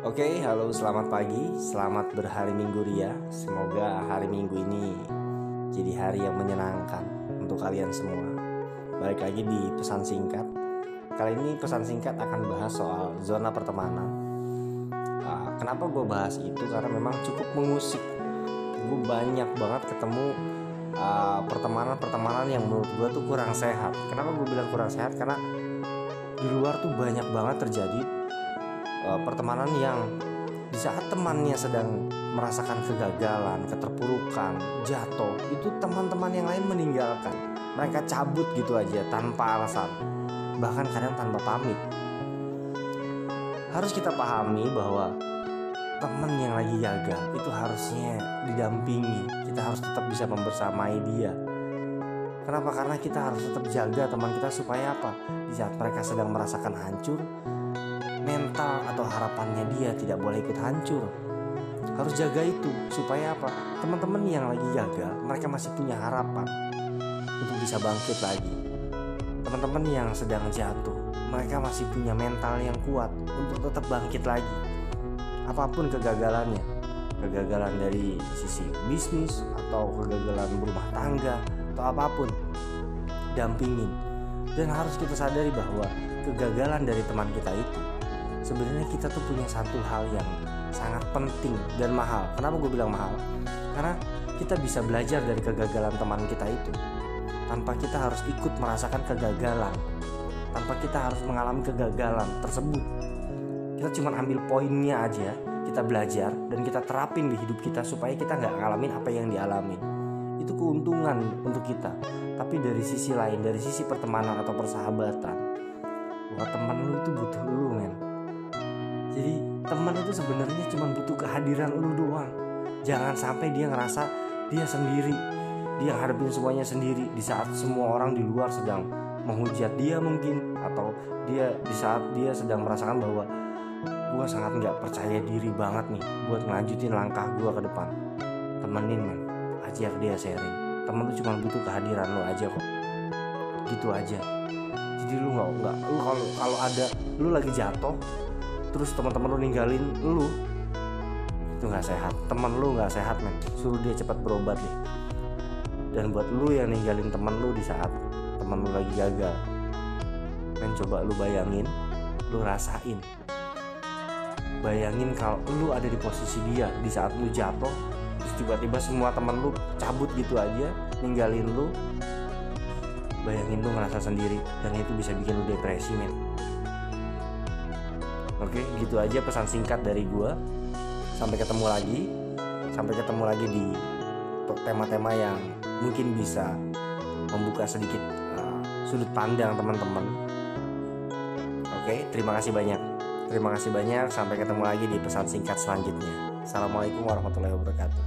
Oke, halo selamat pagi, selamat berhari minggu ria. Semoga hari minggu ini jadi hari yang menyenangkan untuk kalian semua. Balik lagi di pesan singkat. Kali ini pesan singkat akan bahas soal zona pertemanan. Uh, Kenapa gue bahas itu? Karena memang cukup mengusik. Gue banyak banget ketemu uh, pertemanan-pertemanan yang menurut gue tuh kurang sehat. Kenapa gue bilang kurang sehat? Karena di luar tuh banyak banget terjadi uh, pertemanan yang di saat temannya sedang merasakan kegagalan, keterpurukan, jatuh, itu teman-teman yang lain meninggalkan. Mereka cabut gitu aja tanpa alasan, bahkan kadang tanpa pamit. Harus kita pahami bahwa teman yang lagi gagal itu harusnya didampingi. Kita harus tetap bisa membersamai dia. Kenapa? Karena kita harus tetap jaga teman kita supaya apa? Di saat mereka sedang merasakan hancur, mental atau harapannya dia tidak boleh ikut hancur. Harus jaga itu supaya apa? Teman-teman yang lagi gagal, mereka masih punya harapan untuk bisa bangkit lagi. Teman-teman yang sedang jatuh, mereka masih punya mental yang kuat untuk tetap bangkit lagi. Apa pun kegagalannya, kegagalan dari sisi bisnis atau kegagalan berumah tangga atau apa pun, dampingin. Dan harus kita sadari bahwa kegagalan dari teman kita itu sebenarnya kita tuh punya satu hal yang sangat penting dan mahal. Kenapa gue bilang mahal? Karena kita bisa belajar dari kegagalan teman kita itu tanpa kita harus ikut merasakan kegagalan, tanpa kita harus mengalami kegagalan tersebut. Kita cuma ambil poinnya aja, kita belajar dan kita terapin di hidup kita supaya kita nggak ngalamin apa yang dialami. Itu keuntungan untuk kita. Tapi dari sisi lain, dari sisi pertemanan atau persahabatan, bahwa teman lu itu butuh lu men jadi teman itu sebenarnya cuma butuh kehadiran lu doang. Jangan sampai dia ngerasa dia sendiri. Dia hadapin semuanya sendiri di saat semua orang di luar sedang menghujat dia mungkin atau dia di saat dia sedang merasakan bahwa gue sangat nggak percaya diri banget nih buat ngelanjutin langkah gue ke depan. Temenin men ajak dia sharing. Temen lu cuma butuh kehadiran lu aja kok. Gitu aja. Jadi lu nggak nggak lu kalau kalau ada lu lagi jatuh terus teman-teman lu ninggalin lu itu nggak sehat. Teman lu nggak sehat men. Suruh dia cepat berobat deh. Dan buat lu yang ninggalin teman lu di saat teman lu lagi gagal men coba lu bayangin lu rasain. Bayangin kalau lu ada di posisi dia di saat lu jatuh terus tiba-tiba semua teman lu cabut gitu aja ninggalin lu bayangin lu ngerasa sendiri. Dan itu bisa bikin lu depresi men Oke, gitu aja pesan singkat dari gua. Sampai ketemu lagi. Sampai ketemu lagi di tema-tema yang mungkin bisa membuka sedikit uh, sudut pandang teman-teman. Oke, terima kasih banyak. Terima kasih banyak. Sampai ketemu lagi di pesan singkat selanjutnya. Assalamualaikum warahmatullahi wabarakatuh.